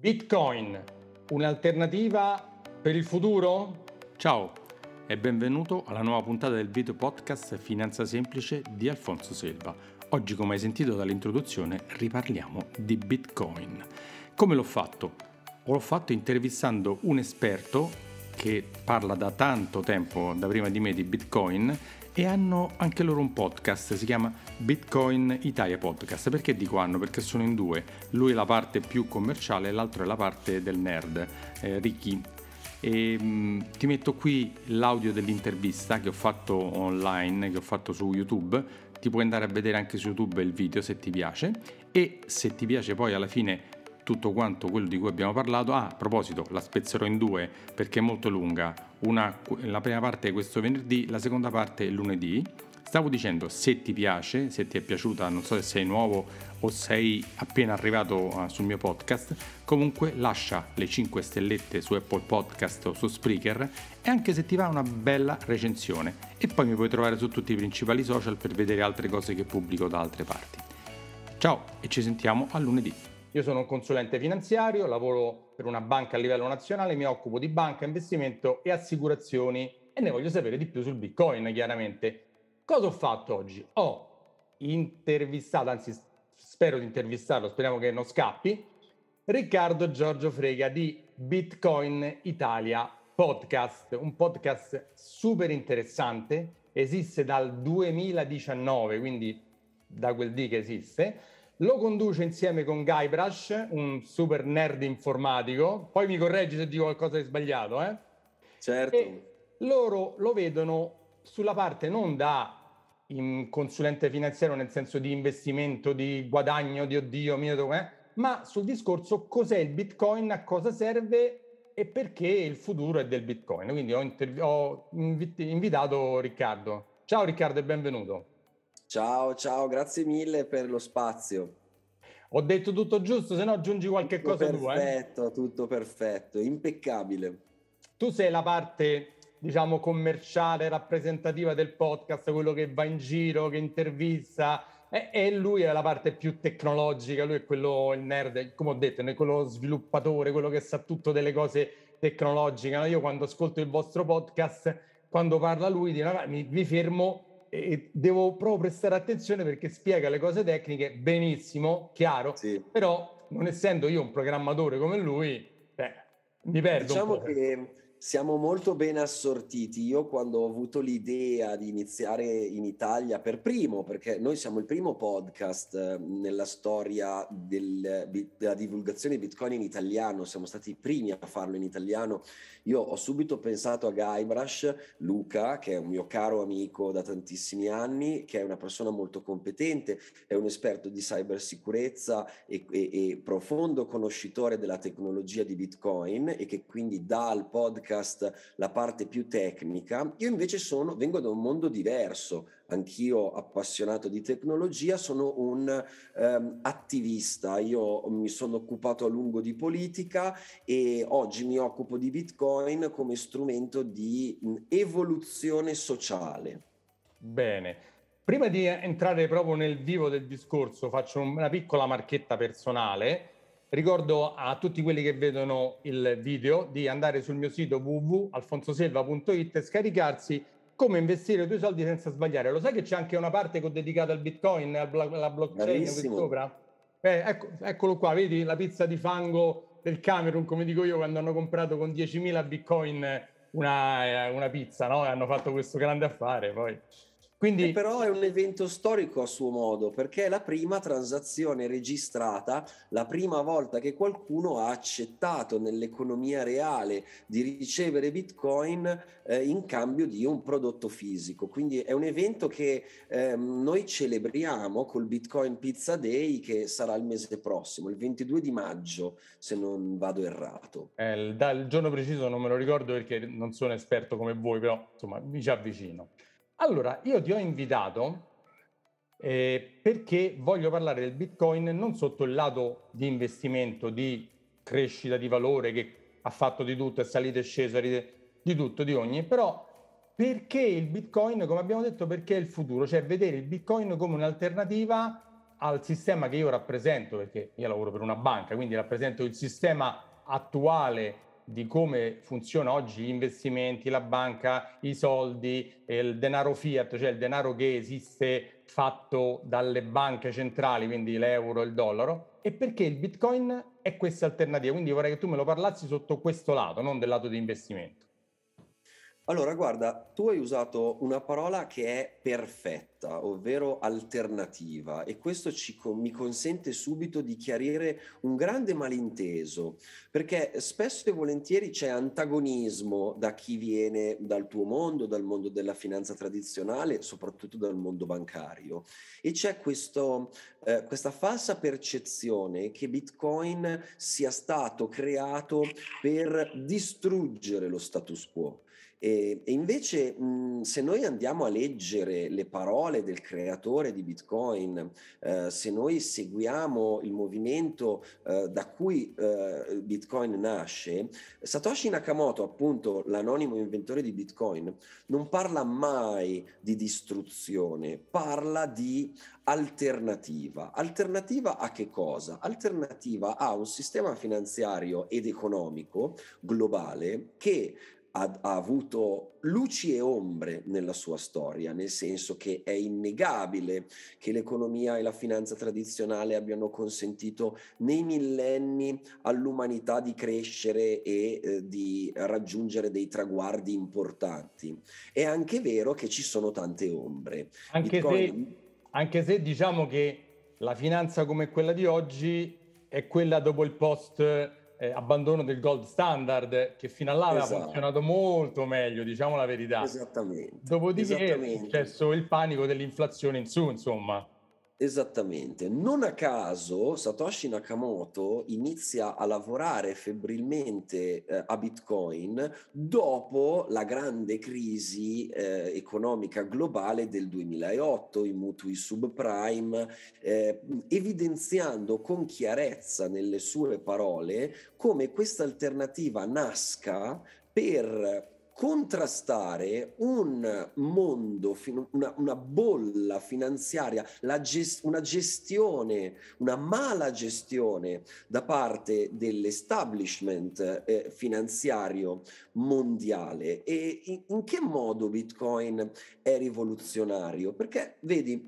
Bitcoin, un'alternativa per il futuro? Ciao e benvenuto alla nuova puntata del video podcast Finanza Semplice di Alfonso Selva. Oggi, come hai sentito dall'introduzione, riparliamo di Bitcoin. Come l'ho fatto? L'ho fatto intervistando un esperto che parla da tanto tempo, da prima di me, di Bitcoin e hanno anche loro un podcast, si chiama Bitcoin Italia Podcast. Perché dico hanno? Perché sono in due, lui è la parte più commerciale l'altro è la parte del nerd, eh, Ricky. E, mh, mm, ti metto qui l'audio dell'intervista che ho fatto online, che ho fatto su YouTube, ti puoi andare a vedere anche su YouTube il video se ti piace e se ti piace poi alla fine tutto quanto quello di cui abbiamo parlato. Ah, a proposito, la spezzerò in due perché è molto lunga. Una, la prima parte è questo venerdì, la seconda parte è lunedì. Stavo dicendo, se ti piace, se ti è piaciuta, non so se sei nuovo o sei appena arrivato uh, sul mio podcast, comunque lascia le 5 stellette su Apple Podcast o su Spreaker e anche se ti va una bella recensione. E poi mi puoi trovare su tutti i principali social per vedere altre cose che pubblico da altre parti. Ciao e ci sentiamo a lunedì. Io sono un consulente finanziario, lavoro per una banca a livello nazionale, mi occupo di banca, investimento e assicurazioni e ne voglio sapere di più sul Bitcoin, chiaramente. Cosa ho fatto oggi? Ho intervistato, anzi spero di intervistarlo, speriamo che non scappi, Riccardo Giorgio Frega di Bitcoin Italia Podcast, un podcast super interessante, esiste dal 2019, quindi da quel dì che esiste lo conduce insieme con Guybrush, un super nerd informatico. Poi mi correggi se dico qualcosa di sbagliato, eh? Certo. E loro lo vedono sulla parte non da consulente finanziario nel senso di investimento, di guadagno, di oddio mio, eh? ma sul discorso cos'è il Bitcoin, a cosa serve e perché il futuro è del Bitcoin. Quindi ho, interv- ho invitato Riccardo. Ciao Riccardo e benvenuto. Ciao, ciao, grazie mille per lo spazio. Ho detto tutto giusto, se no aggiungi qualche tutto cosa perfetto, tu. Perfetto, tutto perfetto, impeccabile. Tu sei la parte, diciamo, commerciale, rappresentativa del podcast, quello che va in giro, che intervista, e, lui è la parte più tecnologica, lui è quello, il nerd, come ho detto, è quello sviluppatore, quello che sa tutto delle cose tecnologiche. No? Io quando ascolto il vostro podcast, quando parla lui, mi, mi fermo e devo proprio prestare attenzione perché spiega le cose tecniche benissimo, chiaro, sì. però non essendo io un programmatore come lui, beh, mi perdo diciamo che siamo molto ben assortiti. Io quando ho avuto l'idea di iniziare in Italia per primo, perché noi siamo il primo podcast eh, nella storia del, della divulgazione di Bitcoin in italiano, siamo stati i primi a farlo in italiano, io ho subito pensato a Guybrush, Luca, che è un mio caro amico da tantissimi anni, che è una persona molto competente, è un esperto di cybersicurezza e, e, e profondo conoscitore della tecnologia di Bitcoin e che quindi dà al podcast podcast la parte più tecnica, io invece sono, vengo da un mondo diverso, anch'io appassionato di tecnologia, sono un um, attivista, io mi sono occupato a lungo di politica e oggi mi occupo di Bitcoin come strumento di evoluzione sociale. Bene. Prima di entrare proprio nel vivo del discorso, faccio una piccola marchetta personale Ricordo a tutti quelli che vedono il video di andare sul mio sito www.alfonsoselva.it e scaricarsi come investire i tuoi soldi senza sbagliare. Lo sai che c'è anche una parte che ho dedicato al bitcoin, alla blockchain qui sopra? Eh, ecco, eccolo qua, vedi la pizza di fango del Camerun, come dico io, quando hanno comprato con 10.000 bitcoin una, eh, una pizza, no? E hanno fatto questo grande affare poi. Quindi... Però è un evento storico a suo modo, perché è la prima transazione registrata, la prima volta che qualcuno ha accettato nell'economia reale di ricevere Bitcoin eh, in cambio di un prodotto fisico. Quindi è un evento che eh, noi celebriamo col Bitcoin Pizza Day che sarà il mese prossimo, il 22 di maggio, se non vado errato. Eh, il giorno preciso non me lo ricordo perché non sono esperto come voi, però insomma mi ci avvicino. Allora, io ti ho invitato eh, perché voglio parlare del Bitcoin non sotto il lato di investimento, di crescita di valore che ha fatto di tutto, è salito e sceso, di tutto, di ogni, però perché il Bitcoin, come abbiamo detto, perché è il futuro, cioè vedere il Bitcoin come un'alternativa al sistema che io rappresento, perché io lavoro per una banca, quindi rappresento il sistema attuale di come funziona oggi gli investimenti, la banca, i soldi, il denaro fiat, cioè il denaro che esiste fatto dalle banche centrali, quindi l'euro il dollaro, e perché il Bitcoin è questa alternativa. Quindi vorrei che tu me lo parlassi sotto questo lato, non del lato di investimento. Allora, guarda, tu hai usato una parola che è perfetta, ovvero alternativa, e questo ci, mi consente subito di chiarire un grande malinteso, perché spesso e volentieri c'è antagonismo da chi viene dal tuo mondo, dal mondo della finanza tradizionale, soprattutto dal mondo bancario, e c'è questo, eh, questa falsa percezione che Bitcoin sia stato creato per distruggere lo status quo. E, e invece mh, se noi andiamo a leggere le parole del creatore di Bitcoin, eh, se noi seguiamo il movimento eh, da cui eh, Bitcoin nasce, Satoshi Nakamoto, appunto l'anonimo inventore di Bitcoin, non parla mai di distruzione, parla di alternativa. Alternativa a che cosa? Alternativa a un sistema finanziario ed economico globale che ha, ha, avuto luci e ombre nella sua storia, nel senso che è innegabile che l'economia e la finanza tradizionale abbiano consentito nei millenni all'umanità di crescere e eh, di raggiungere dei traguardi importanti. È anche vero che ci sono tante ombre. Anche, Bitcoin... se, anche se diciamo che la finanza come quella di oggi è quella dopo il post eh, abbandono del gold standard che fino all'ora esatto. aveva funzionato molto meglio, diciamo la verità. Esattamente. Dopodiché Esattamente. è successo il panico dell'inflazione in su, insomma. Esattamente, non a caso Satoshi Nakamoto inizia a lavorare febbrilmente eh, a Bitcoin dopo la grande crisi eh, economica globale del 2008, i mutui subprime, eh, evidenziando con chiarezza nelle sue parole come questa alternativa nasca per contrastare un mondo, una, una bolla finanziaria, gest, una gestione, una mala gestione da parte dell'establishment eh, finanziario mondiale. E in, in che modo Bitcoin è rivoluzionario? Perché vedi,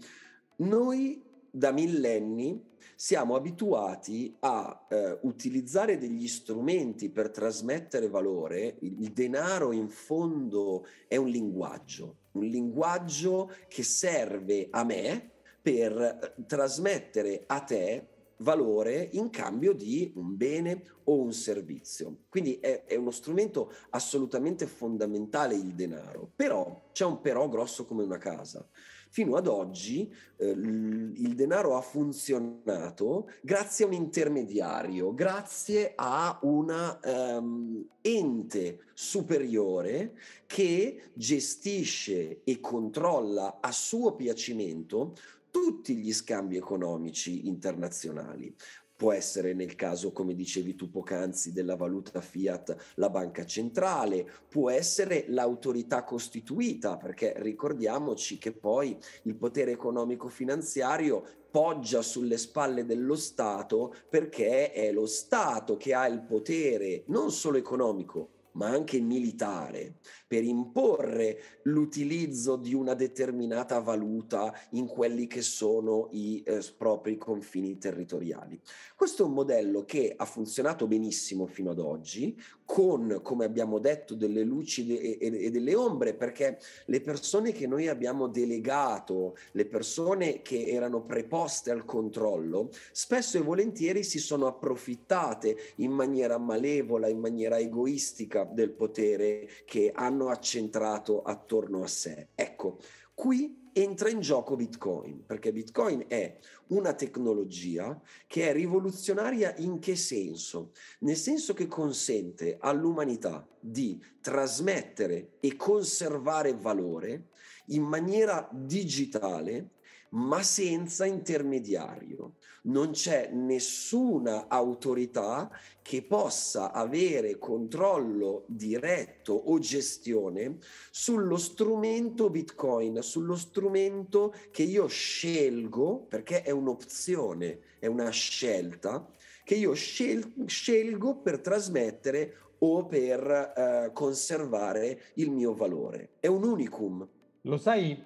noi da millenni siamo abituati a eh, utilizzare degli strumenti per trasmettere valore. Il, il denaro in fondo è un linguaggio, un linguaggio che serve a me per eh, trasmettere a te valore in cambio di un bene o un servizio. Quindi è, è, uno strumento assolutamente fondamentale il denaro, però c'è un però grosso come una casa. Fino ad oggi eh, il denaro ha funzionato grazie a un intermediario, grazie a un um, ente superiore che gestisce e controlla a suo piacimento tutti gli scambi economici internazionali. Può essere nel caso, come dicevi tu poc'anzi, della valuta fiat la banca centrale, può essere l'autorità costituita, perché ricordiamoci che poi il potere economico finanziario poggia sulle spalle dello Stato perché è lo Stato che ha il potere non solo economico, ma anche militare, per imporre l'utilizzo di una determinata valuta in quelli che sono i eh, propri confini territoriali. Questo è un modello che ha funzionato benissimo fino ad oggi, con, come abbiamo detto, delle luci e, e, e delle ombre, perché le persone che noi abbiamo delegato, le persone che erano preposte al controllo, spesso e volentieri si sono approfittate in maniera malevola, in maniera egoistica del potere che hanno accentrato attorno a sé. Ecco, qui entra in gioco Bitcoin, perché Bitcoin è una tecnologia che è rivoluzionaria in che senso? Nel senso che consente all'umanità di trasmettere e conservare valore in maniera digitale ma senza intermediario. Non c'è nessuna autorità che possa avere controllo diretto o gestione sullo strumento Bitcoin, sullo strumento che io scelgo, perché è un'opzione, è una scelta, che io scel- scelgo per trasmettere o per eh, conservare il mio valore. È un unicum. Lo sai,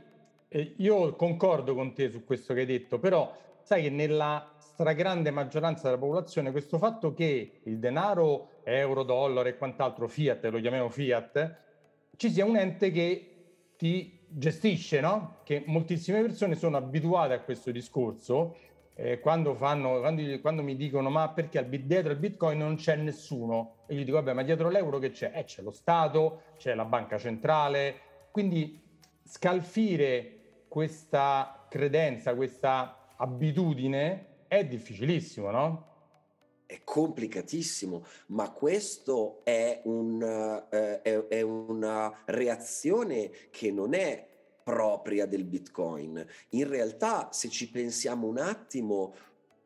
eh, io concordo con te su questo che hai detto, però sai che nella stragrande maggioranza della popolazione questo fatto che il denaro, euro, dollaro e quant'altro, fiat, lo chiamiamo fiat, ci sia un ente che ti gestisce, no? Che moltissime persone sono abituate a questo discorso eh, quando, fanno, quando, quando, mi dicono ma perché dietro il bitcoin non c'è nessuno e gli dico vabbè ma dietro l'euro che c'è? Eh, c'è lo Stato, c'è la banca centrale, quindi scalfire questa credenza, questa abitudine è difficilissimo, no? È complicatissimo, ma questo è, un, uh, è, è una reazione che non è propria del Bitcoin. In realtà, se ci pensiamo un attimo,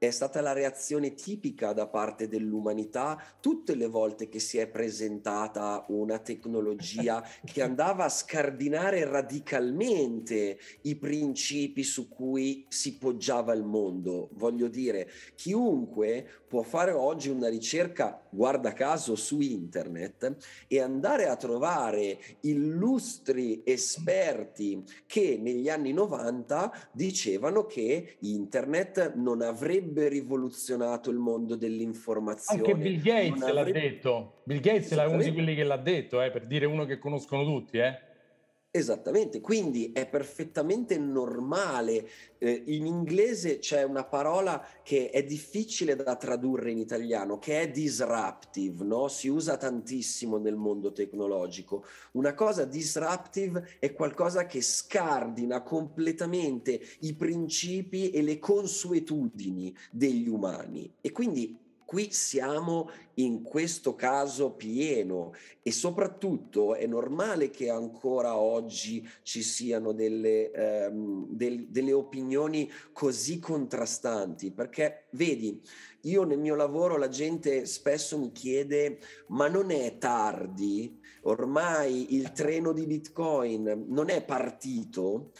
è stata la reazione tipica da parte dell'umanità tutte le volte che si è presentata una tecnologia che andava a scardinare radicalmente i principi su cui si poggiava il mondo. Voglio dire, chiunque può fare oggi una ricerca, guarda caso, su internet e andare a trovare illustri esperti che negli anni 90 dicevano che internet non avrebbe rivoluzionato il mondo dell'informazione. Anche Bill Gates avrebbe... l'ha detto. Bill Gates è uno di quelli che l'ha detto, eh, per dire uno che conoscono tutti. Eh. Esattamente, quindi è perfettamente normale. Eh, in inglese c'è una parola che è difficile da tradurre in italiano, che è disruptive, no? si usa tantissimo nel mondo tecnologico. Una cosa disruptive è qualcosa che scardina completamente i principi e le consuetudini degli umani. E quindi qui siamo in questo caso pieno e soprattutto è normale che ancora oggi ci siano delle, ehm, del, delle opinioni così contrastanti perché vedi io nel mio lavoro la gente spesso mi chiede ma non è tardi? Ormai il treno di bitcoin non è partito?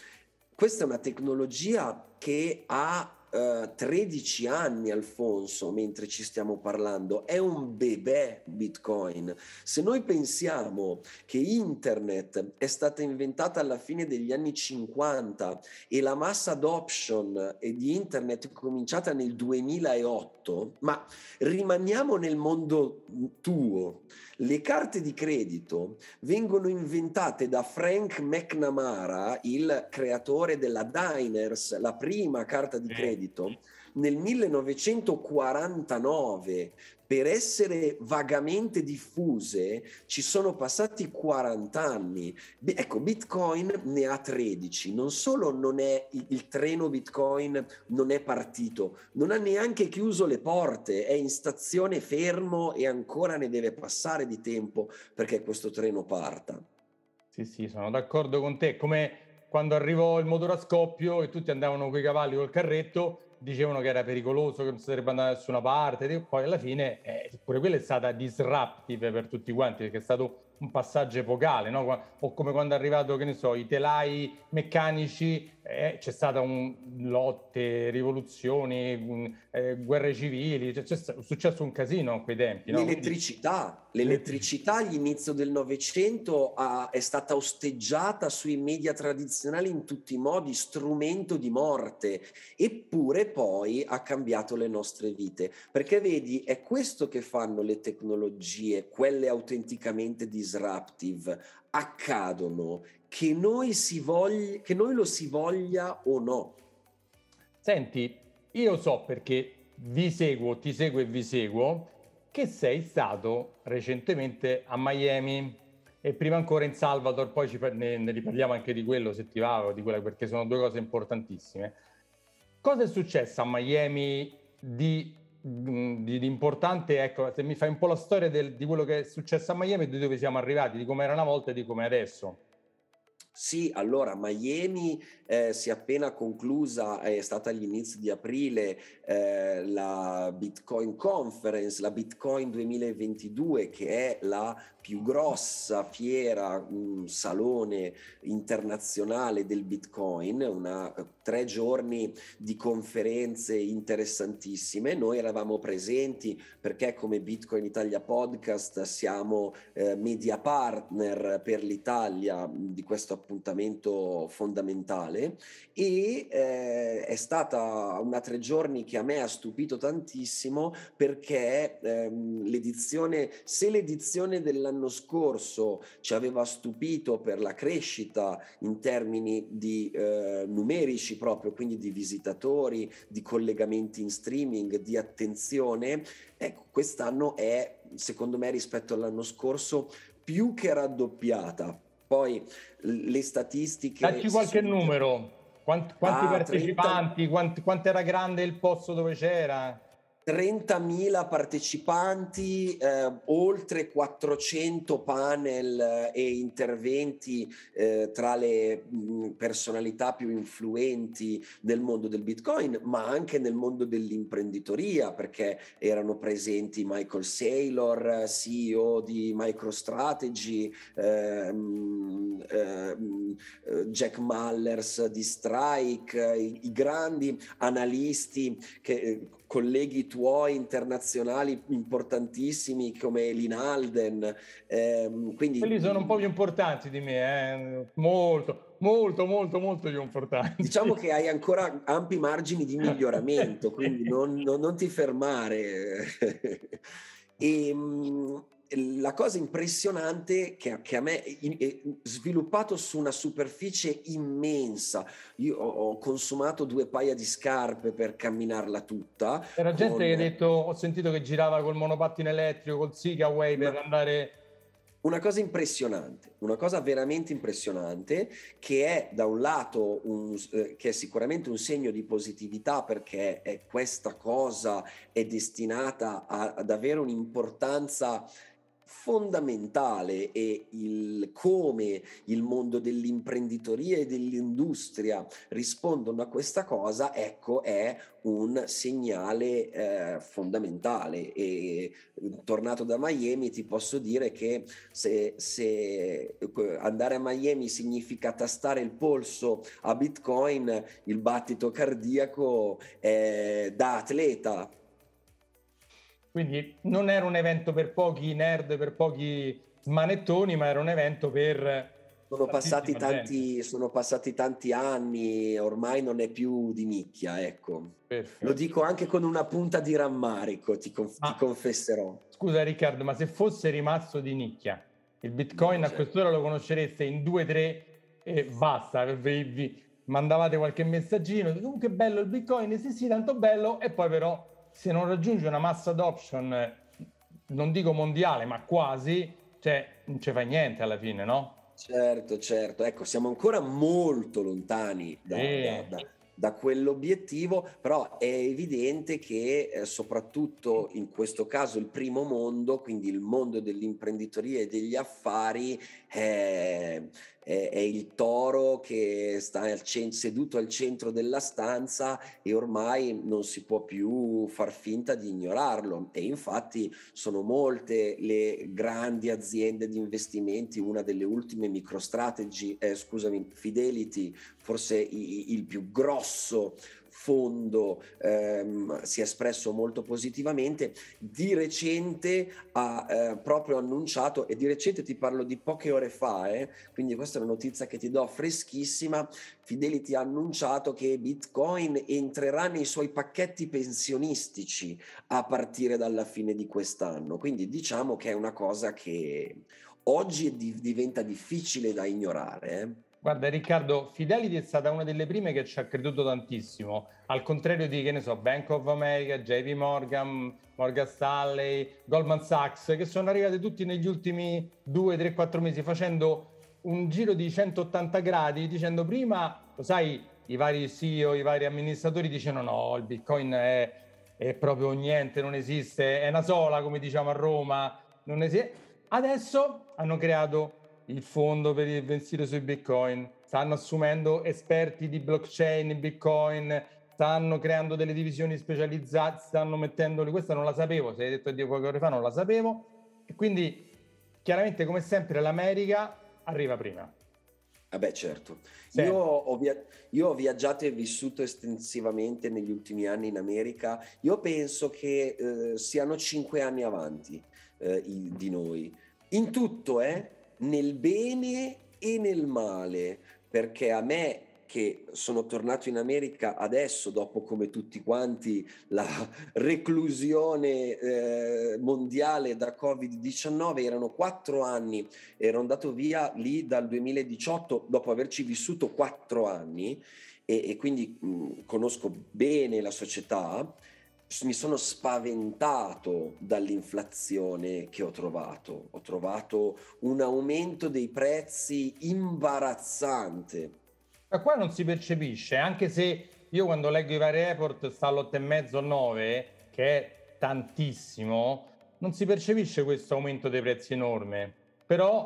Questa è una tecnologia che ha 13 eh, anni Alfonso mentre ci stiamo parlando, è un bebè Bitcoin. Se noi pensiamo che internet è stata inventata alla fine degli anni 50 e la mass adoption di internet è cominciata nel 2008, ma rimaniamo nel mondo tuo. Le carte di credito vengono inventate da Frank McNamara, il creatore della Diners, la prima carta di credito, nel 1949 per essere vagamente diffuse ci sono passati 40 anni. Ecco, Bitcoin ne ha 13. Non solo non è il treno Bitcoin non è partito, non ha neanche chiuso le porte, è in stazione fermo e ancora ne deve passare di tempo perché questo treno parta. Sì, sì, sono d'accordo con te. Come quando arrivò il motore a scoppio e tutti andavano con i cavalli col carretto, dicevano che era pericoloso, che non si sarebbe andato da nessuna parte, poi alla fine eh, pure quella è stata disruptive per tutti quanti, perché è stato un passaggio epocale, no? o come quando è arrivato, che ne so, i telai meccanici, eh, c'è stata un, lotte, rivoluzioni, un, eh, guerre civili, cioè, è successo un casino in quei tempi. No? L'elettricità, l'elettricità all'inizio del Novecento è stata osteggiata sui media tradizionali in tutti i modi, strumento di morte, eppure poi ha cambiato le nostre vite, perché vedi, è questo che fanno le tecnologie, quelle autenticamente disruptive. Accadono, che noi, voglia, che noi lo si voglia o no. Senti, io so perché vi seguo, ti seguo e vi seguo, che sei stato recentemente a Miami e prima ancora in Salvador, poi ne, ne riparliamo anche di quello se ti va, di quella, perché sono due cose importantissime. Cosa è successo a Miami di Mm, di, di, importante, ecco, se mi fai un po' la storia del, di quello che è successo a Miami, di dove siamo arrivati, di come era una volta e di come è adesso. Sì, allora Miami eh, si è appena conclusa, è stata agli inizi di aprile eh, la Bitcoin Conference, la Bitcoin 2022, che è la più grossa fiera, un salone internazionale del Bitcoin, una, tre giorni di conferenze interessantissime. Noi eravamo presenti perché come Bitcoin Italia Podcast siamo eh, media partner per l'Italia di questo appuntamento fondamentale e eh, è stata una tre giorni che a me ha stupito tantissimo perché ehm, l'edizione, se l'edizione dell'anno scorso ci aveva stupito per la crescita in termini di eh, numerici proprio, quindi di visitatori, di collegamenti in streaming, di attenzione, ecco, quest'anno è secondo me rispetto all'anno scorso più che raddoppiata. Poi le statistiche... Dacci qualche sono... numero, quanti, quanti ah, partecipanti, 30... quanti, quanto era grande il posto dove c'era? 30.000 partecipanti, eh, oltre 400 panel eh, e interventi eh, tra le mh, personalità più influenti nel mondo del Bitcoin, ma anche nel mondo dell'imprenditoria, perché erano presenti Michael Saylor, CEO di MicroStrategy, ehm, ehm, eh, Jack Mallers di Strike, i, i grandi analisti che colleghi tuoi internazionali importantissimi come Linalden. Ehm, quindi... Quelli sono un po' più importanti di me, eh? molto, molto, molto, molto più importanti. Diciamo che hai ancora ampi margini di miglioramento, quindi non, non, non ti fermare. e, ehm, la cosa impressionante che, che a me è sviluppato su una superficie immensa. Io ho, consumato due paia di scarpe per camminarla tutta. C'era con... gente che ha detto, ho sentito che girava col monopattino elettrico, col Sigaway per Ma... andare una cosa impressionante, una cosa veramente impressionante che è da un lato un, eh, che è sicuramente un segno di positività perché è, questa cosa è destinata a, ad avere un'importanza fondamentale e il come il mondo dell'imprenditoria e dell'industria rispondono a questa cosa, ecco, è un segnale eh, fondamentale. E tornato da Miami ti posso dire che se, se andare a Miami significa tastare il polso a Bitcoin, il battito cardiaco è da atleta quindi non era un evento per pochi nerd, per pochi smanettoni, ma era un evento per... Sono passati, tanti, sono passati tanti anni, ormai non è più di nicchia, ecco. Perfetto. Lo dico anche con una punta di rammarico, ti, conf- ah, ti confesserò. Scusa Riccardo, ma se fosse rimasto di nicchia, il Bitcoin no, certo. a quest'ora lo conoscereste in due, tre e basta, vi, vi mandavate qualche messaggino, comunque bello il Bitcoin, sì sì, tanto bello, e poi però se non raggiunge una massa adoption, non dico mondiale, ma quasi, cioè non ci fa niente alla fine, no? Certo, certo. Ecco, siamo ancora molto lontani da, eh. da, da, da quell'obiettivo, però è evidente che eh, soprattutto in questo caso il primo mondo, quindi il mondo dell'imprenditoria e degli affari, è, è, è il toro che sta al cent- seduto al centro della stanza e ormai non si può più far finta di ignorarlo. E infatti sono molte le grandi aziende di investimenti, una delle ultime MicroStrategy, eh, scusami, Fidelity, forse i, il più grosso fondo ehm, si è espresso molto positivamente, di recente ha eh, proprio annunciato, e di recente ti parlo di poche ore fa, eh, quindi questa è una notizia che ti do freschissima, Fidelity ha annunciato che Bitcoin entrerà nei suoi pacchetti pensionistici a partire dalla fine di quest'anno, quindi diciamo che è una cosa che oggi diventa difficile da ignorare. Eh. Guarda Riccardo, Fidelity è stata una delle prime che ci ha creduto tantissimo, al contrario di, che ne so, Bank of America, JP Morgan, Morgan Stanley, Goldman Sachs, che sono arrivati tutti negli ultimi 2, 3, 4 mesi facendo un giro di 180 gradi, dicendo prima, lo sai, i vari CEO, i vari amministratori dicevano no, il Bitcoin è, è proprio niente, non esiste, è una sola, come diciamo a Roma, non esiste. Adesso hanno creato il fondo per investire sui bitcoin, stanno assumendo esperti di blockchain, bitcoin, stanno creando delle divisioni specializzate, stanno mettendoli, questa non la sapevo, se hai detto di poche ore fa non la sapevo, e quindi chiaramente come sempre l'America arriva prima. Vabbè, ah certo. Io ho, via- io ho, viaggiato e vissuto estensivamente negli ultimi anni in America. Io penso che eh, siano cinque anni avanti eh, i- di noi. In tutto, eh, nel bene e nel male, perché a me che sono tornato in America adesso, dopo come tutti quanti la reclusione eh, mondiale da Covid-19, erano quattro anni, ero andato via lì dal 2018 dopo averci vissuto quattro anni e, e quindi mh, conosco bene la società mi sono spaventato dall'inflazione che ho trovato. Ho trovato un aumento dei prezzi imbarazzante. Ma qua non si percepisce, anche se io quando leggo i vari report sta all'8,5 9, che è tantissimo, non si percepisce questo aumento dei prezzi enorme. Però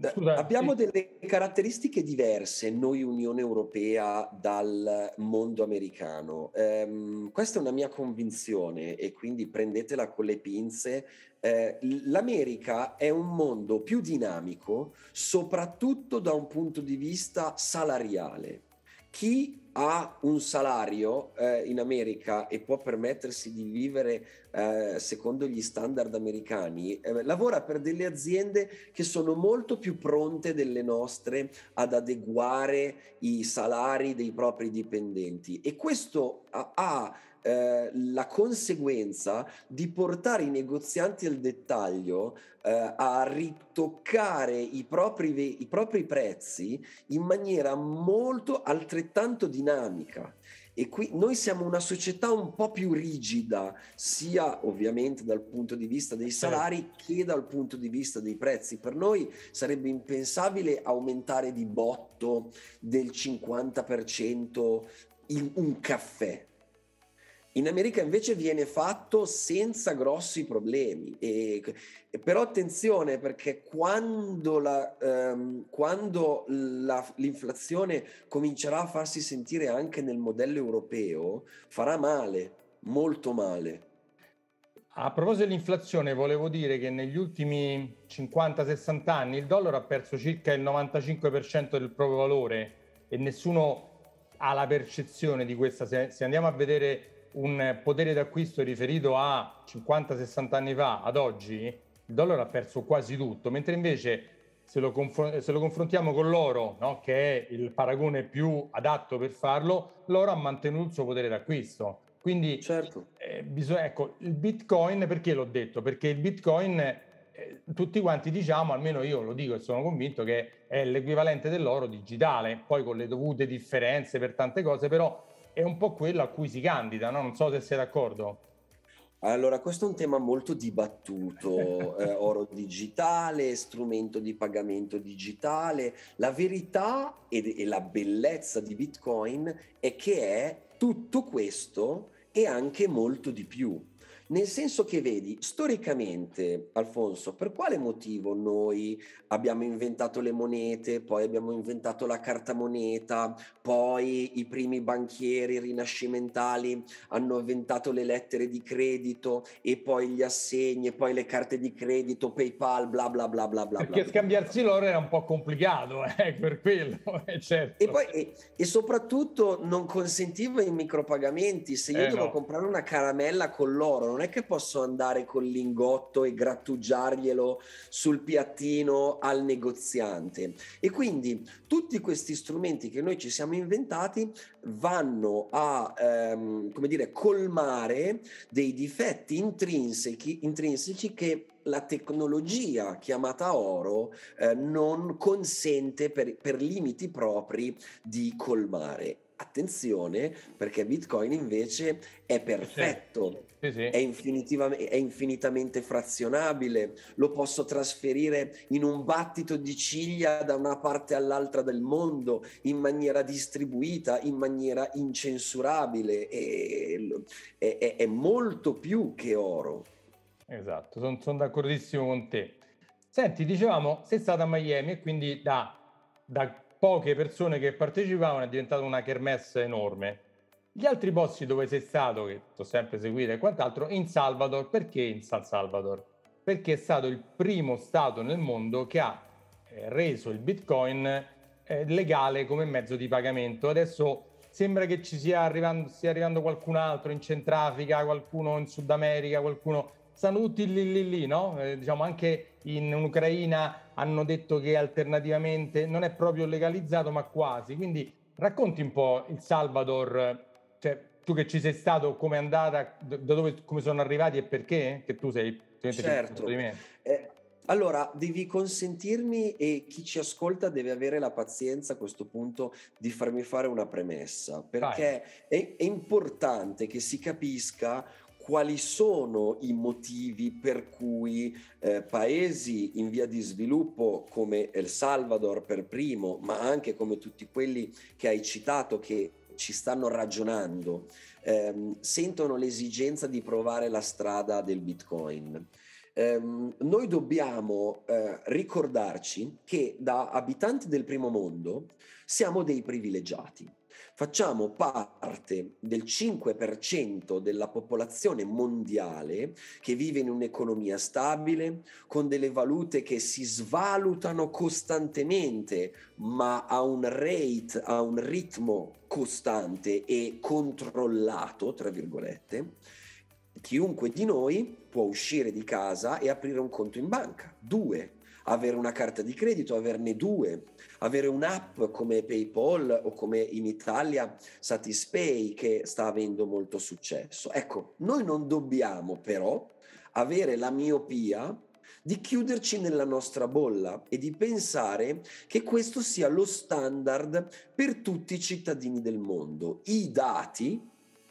Scusa, Abbiamo sì. delle caratteristiche diverse noi Unione Europea dal mondo americano. Um, questa è una mia convinzione e quindi prendetela con le pinze. Eh, L'America è un mondo più dinamico, soprattutto da un punto di vista salariale. Chi ha un salario eh, in America e può permettersi di vivere eh, secondo gli standard americani, eh, lavora per delle aziende che sono molto più pronte delle nostre ad adeguare i salari dei propri dipendenti. E questo ha, ha eh, la conseguenza di portare i negozianti al dettaglio eh, a ritoccare i propri, i propri prezzi in maniera molto altrettanto dinamica. E qui noi siamo una società un po' più rigida, sia ovviamente dal punto di vista dei salari che dal punto di vista dei prezzi. Per noi sarebbe impensabile aumentare di botto del 50% in un caffè. In America invece viene fatto senza grossi problemi. E, però attenzione perché quando, la, um, quando la, l'inflazione comincerà a farsi sentire anche nel modello europeo, farà male, molto male. A proposito dell'inflazione, volevo dire che negli ultimi 50-60 anni il dollaro ha perso circa il 95% del proprio valore e nessuno ha la percezione di questa. Se andiamo a vedere un potere d'acquisto riferito a 50-60 anni fa ad oggi, il dollaro ha perso quasi tutto, mentre invece se lo, confr- se lo confrontiamo con l'oro, no? che è il paragone più adatto per farlo, l'oro ha mantenuto il suo potere d'acquisto. Quindi certo. eh, bisogna, ecco, il Bitcoin, perché l'ho detto? Perché il Bitcoin, eh, tutti quanti diciamo, almeno io lo dico e sono convinto che è l'equivalente dell'oro digitale, poi con le dovute differenze per tante cose, però è un po' quello a cui si candida, no? Non so se sei d'accordo. Allora, questo è un tema molto dibattuto, eh, oro digitale, strumento di pagamento digitale. La verità e, e la bellezza di Bitcoin è che è tutto questo e anche molto di più. Nel senso che vedi, storicamente, Alfonso, per quale motivo noi abbiamo inventato le monete, poi abbiamo inventato la carta moneta, poi i primi banchieri rinascimentali hanno inventato le lettere di credito e poi gli assegni e poi le carte di credito, PayPal, bla bla bla bla bla. Perché bla, scambiarsi l'oro era un po' complicato, eh, per quello, eh, certo. E poi e, e, soprattutto non consentiva i micropagamenti, se io eh, devo no. comprare una caramella con l'oro non è che posso andare con lingotto e grattugiarglielo sul piattino al negoziante. E quindi tutti questi strumenti che noi ci siamo inventati vanno a, ehm, come dire, colmare dei difetti intrinseci, intrinseci che la tecnologia chiamata oro eh, non consente per, per limiti propri di colmare attenzione perché Bitcoin invece è perfetto, sì, sì. È, è, infinitamente frazionabile, lo posso trasferire in un battito di ciglia da una parte all'altra del mondo in maniera distribuita, in maniera incensurabile, è, è, è molto più che oro. Esatto, sono son d'accordissimo con te. Senti, dicevamo, sei stata a Miami e quindi da, da poche persone che partecipavano è diventata una kermesse enorme. Gli altri posti dove sei stato, che ti ho sempre seguito e quant'altro, in Salvador, perché in San Salvador? Perché è stato il primo stato nel mondo che ha eh, reso il Bitcoin eh, legale come mezzo di pagamento. Adesso sembra che ci sia arrivando, stia arrivando qualcun altro in Centrafrica, qualcuno in Sud America, qualcuno stanno tutti lì lì lì, no? Eh, diciamo anche in Ucraina hanno detto che alternativamente non è proprio legalizzato, ma quasi. Quindi racconti un po' il Salvador, cioè tu che ci sei stato, come è andata, da dove, come sono arrivati e perché? Che tu sei certo. di me. Eh, allora, devi consentirmi e chi ci ascolta deve avere la pazienza a questo punto di farmi fare una premessa, perché è, è, importante che si capisca quali sono i motivi per cui eh, paesi in via di sviluppo come El Salvador per primo, ma anche come tutti quelli che hai citato che ci stanno ragionando, ehm, sentono l'esigenza di provare la strada del Bitcoin. Um, noi dobbiamo uh, ricordarci che da abitanti del primo mondo siamo dei privilegiati facciamo parte del 5% della popolazione mondiale che vive in un'economia stabile, con delle valute che si svalutano costantemente, ma a un rate, a un ritmo costante e controllato, tra virgolette. Chiunque di noi può uscire di casa e aprire un conto in banca. Due, avere una carta di credito, averne due, avere un'app come PayPal o come in Italia Satispay che sta avendo molto successo. Ecco, noi non dobbiamo però avere la miopia di chiuderci nella nostra bolla e di pensare che questo sia lo standard per tutti i cittadini del mondo. I dati,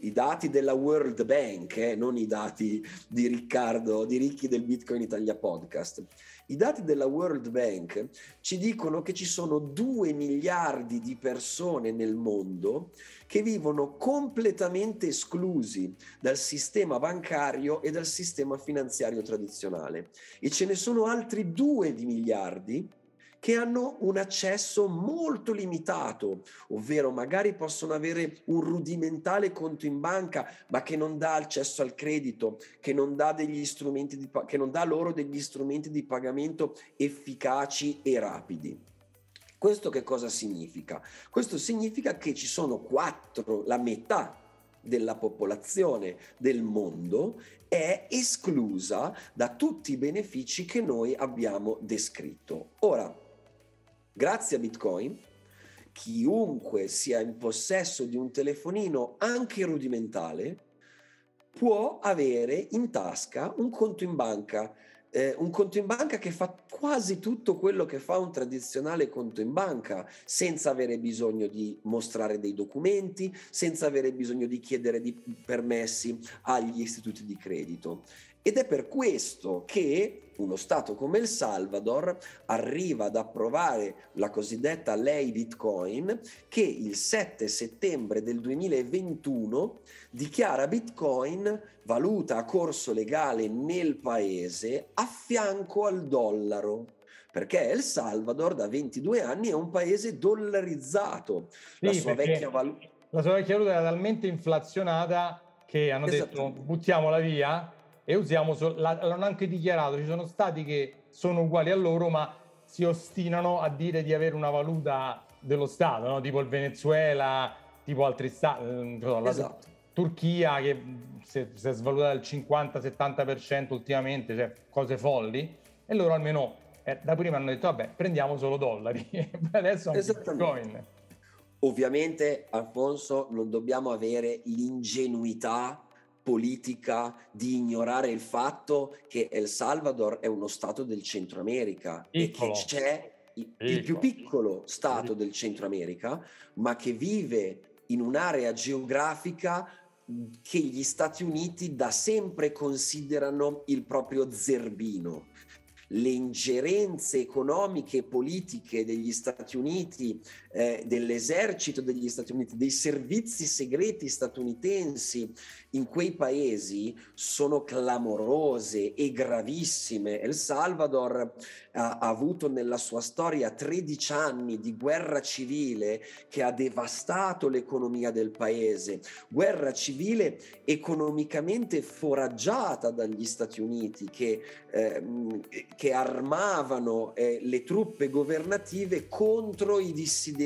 i dati della World Bank, eh, non i dati di Riccardo, di Ricchi del Bitcoin Italia Podcast. I dati della World Bank ci dicono che ci sono 2 miliardi di persone nel mondo che vivono completamente esclusi dal sistema bancario e dal sistema finanziario tradizionale. E ce ne sono altri 2 miliardi che hanno un accesso molto limitato, ovvero magari possono avere un rudimentale conto in banca, ma che non dà accesso al credito, che non dà, degli strumenti di, che non dà loro degli strumenti di pagamento efficaci e rapidi. Questo che cosa significa? Questo significa che ci sono quattro, la metà della popolazione del mondo è esclusa da tutti i benefici che noi abbiamo descritto. Ora, Grazie a Bitcoin, chiunque sia in possesso di un telefonino anche rudimentale può avere in tasca un conto in banca eh, un conto in banca che fa quasi tutto quello che fa un tradizionale conto in banca, senza avere bisogno di mostrare dei documenti, senza avere bisogno di chiedere di permessi agli istituti di credito. Ed è per questo che uno Stato come il Salvador arriva ad approvare la cosiddetta lei Bitcoin che il 7 settembre del 2021 dichiara Bitcoin valuta a corso legale nel paese a fianco al dollaro perché El Salvador da 22 anni è un paese dollarizzato. Sì, la sua vecchia valuta... La sua vecchia valuta era talmente inflazionata che hanno detto buttiamola via e usiamo, l'hanno anche dichiarato, ci sono stati che sono uguali a loro ma si ostinano a dire di avere una valuta dello Stato, no? tipo il Venezuela, tipo altri stati, eh, la esatto. Turchia che si è, si è svalutata del 50-70% ultimamente, cioè cose folli, e loro almeno eh, da prima hanno detto vabbè prendiamo solo dollari, adesso hanno Bitcoin. Ovviamente Alfonso non dobbiamo avere l'ingenuità politica di ignorare il fatto che El Salvador è uno stato del Centro America piccolo. e che c'è il, il più piccolo stato del Centro America, ma che vive in un'area geografica che gli Stati Uniti da sempre considerano il proprio zerbino. le ingerenze economiche e politiche degli Stati Uniti, eh, dell'esercito degli Stati Uniti, dei servizi segreti statunitensi in quei paesi sono clamorose e gravissime. El Salvador ha, ha avuto nella sua storia 13 anni di guerra civile che ha devastato l'economia del paese, guerra civile economicamente foraggiata dagli Stati Uniti che, eh, che armavano eh, le truppe governative contro i dissidenti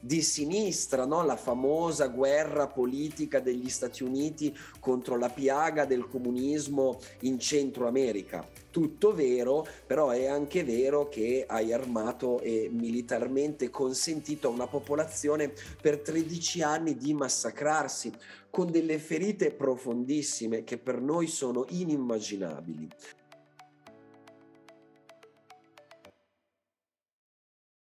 di sinistra, no? la famosa guerra politica degli Stati Uniti contro la piaga del comunismo in Centro America tutto vero, però è anche vero che hai armato e militarmente consentito a una popolazione per 13 anni di massacrarsi con delle ferite profondissime che per noi sono inimmaginabili.